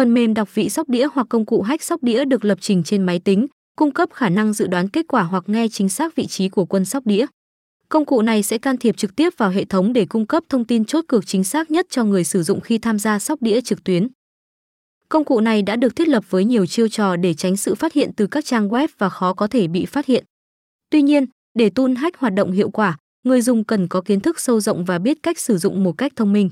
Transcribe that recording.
Phần mềm đọc vị sóc đĩa hoặc công cụ hack sóc đĩa được lập trình trên máy tính, cung cấp khả năng dự đoán kết quả hoặc nghe chính xác vị trí của quân sóc đĩa. Công cụ này sẽ can thiệp trực tiếp vào hệ thống để cung cấp thông tin chốt cược chính xác nhất cho người sử dụng khi tham gia sóc đĩa trực tuyến. Công cụ này đã được thiết lập với nhiều chiêu trò để tránh sự phát hiện từ các trang web và khó có thể bị phát hiện. Tuy nhiên, để tool hack hoạt động hiệu quả, người dùng cần có kiến thức sâu rộng và biết cách sử dụng một cách thông minh.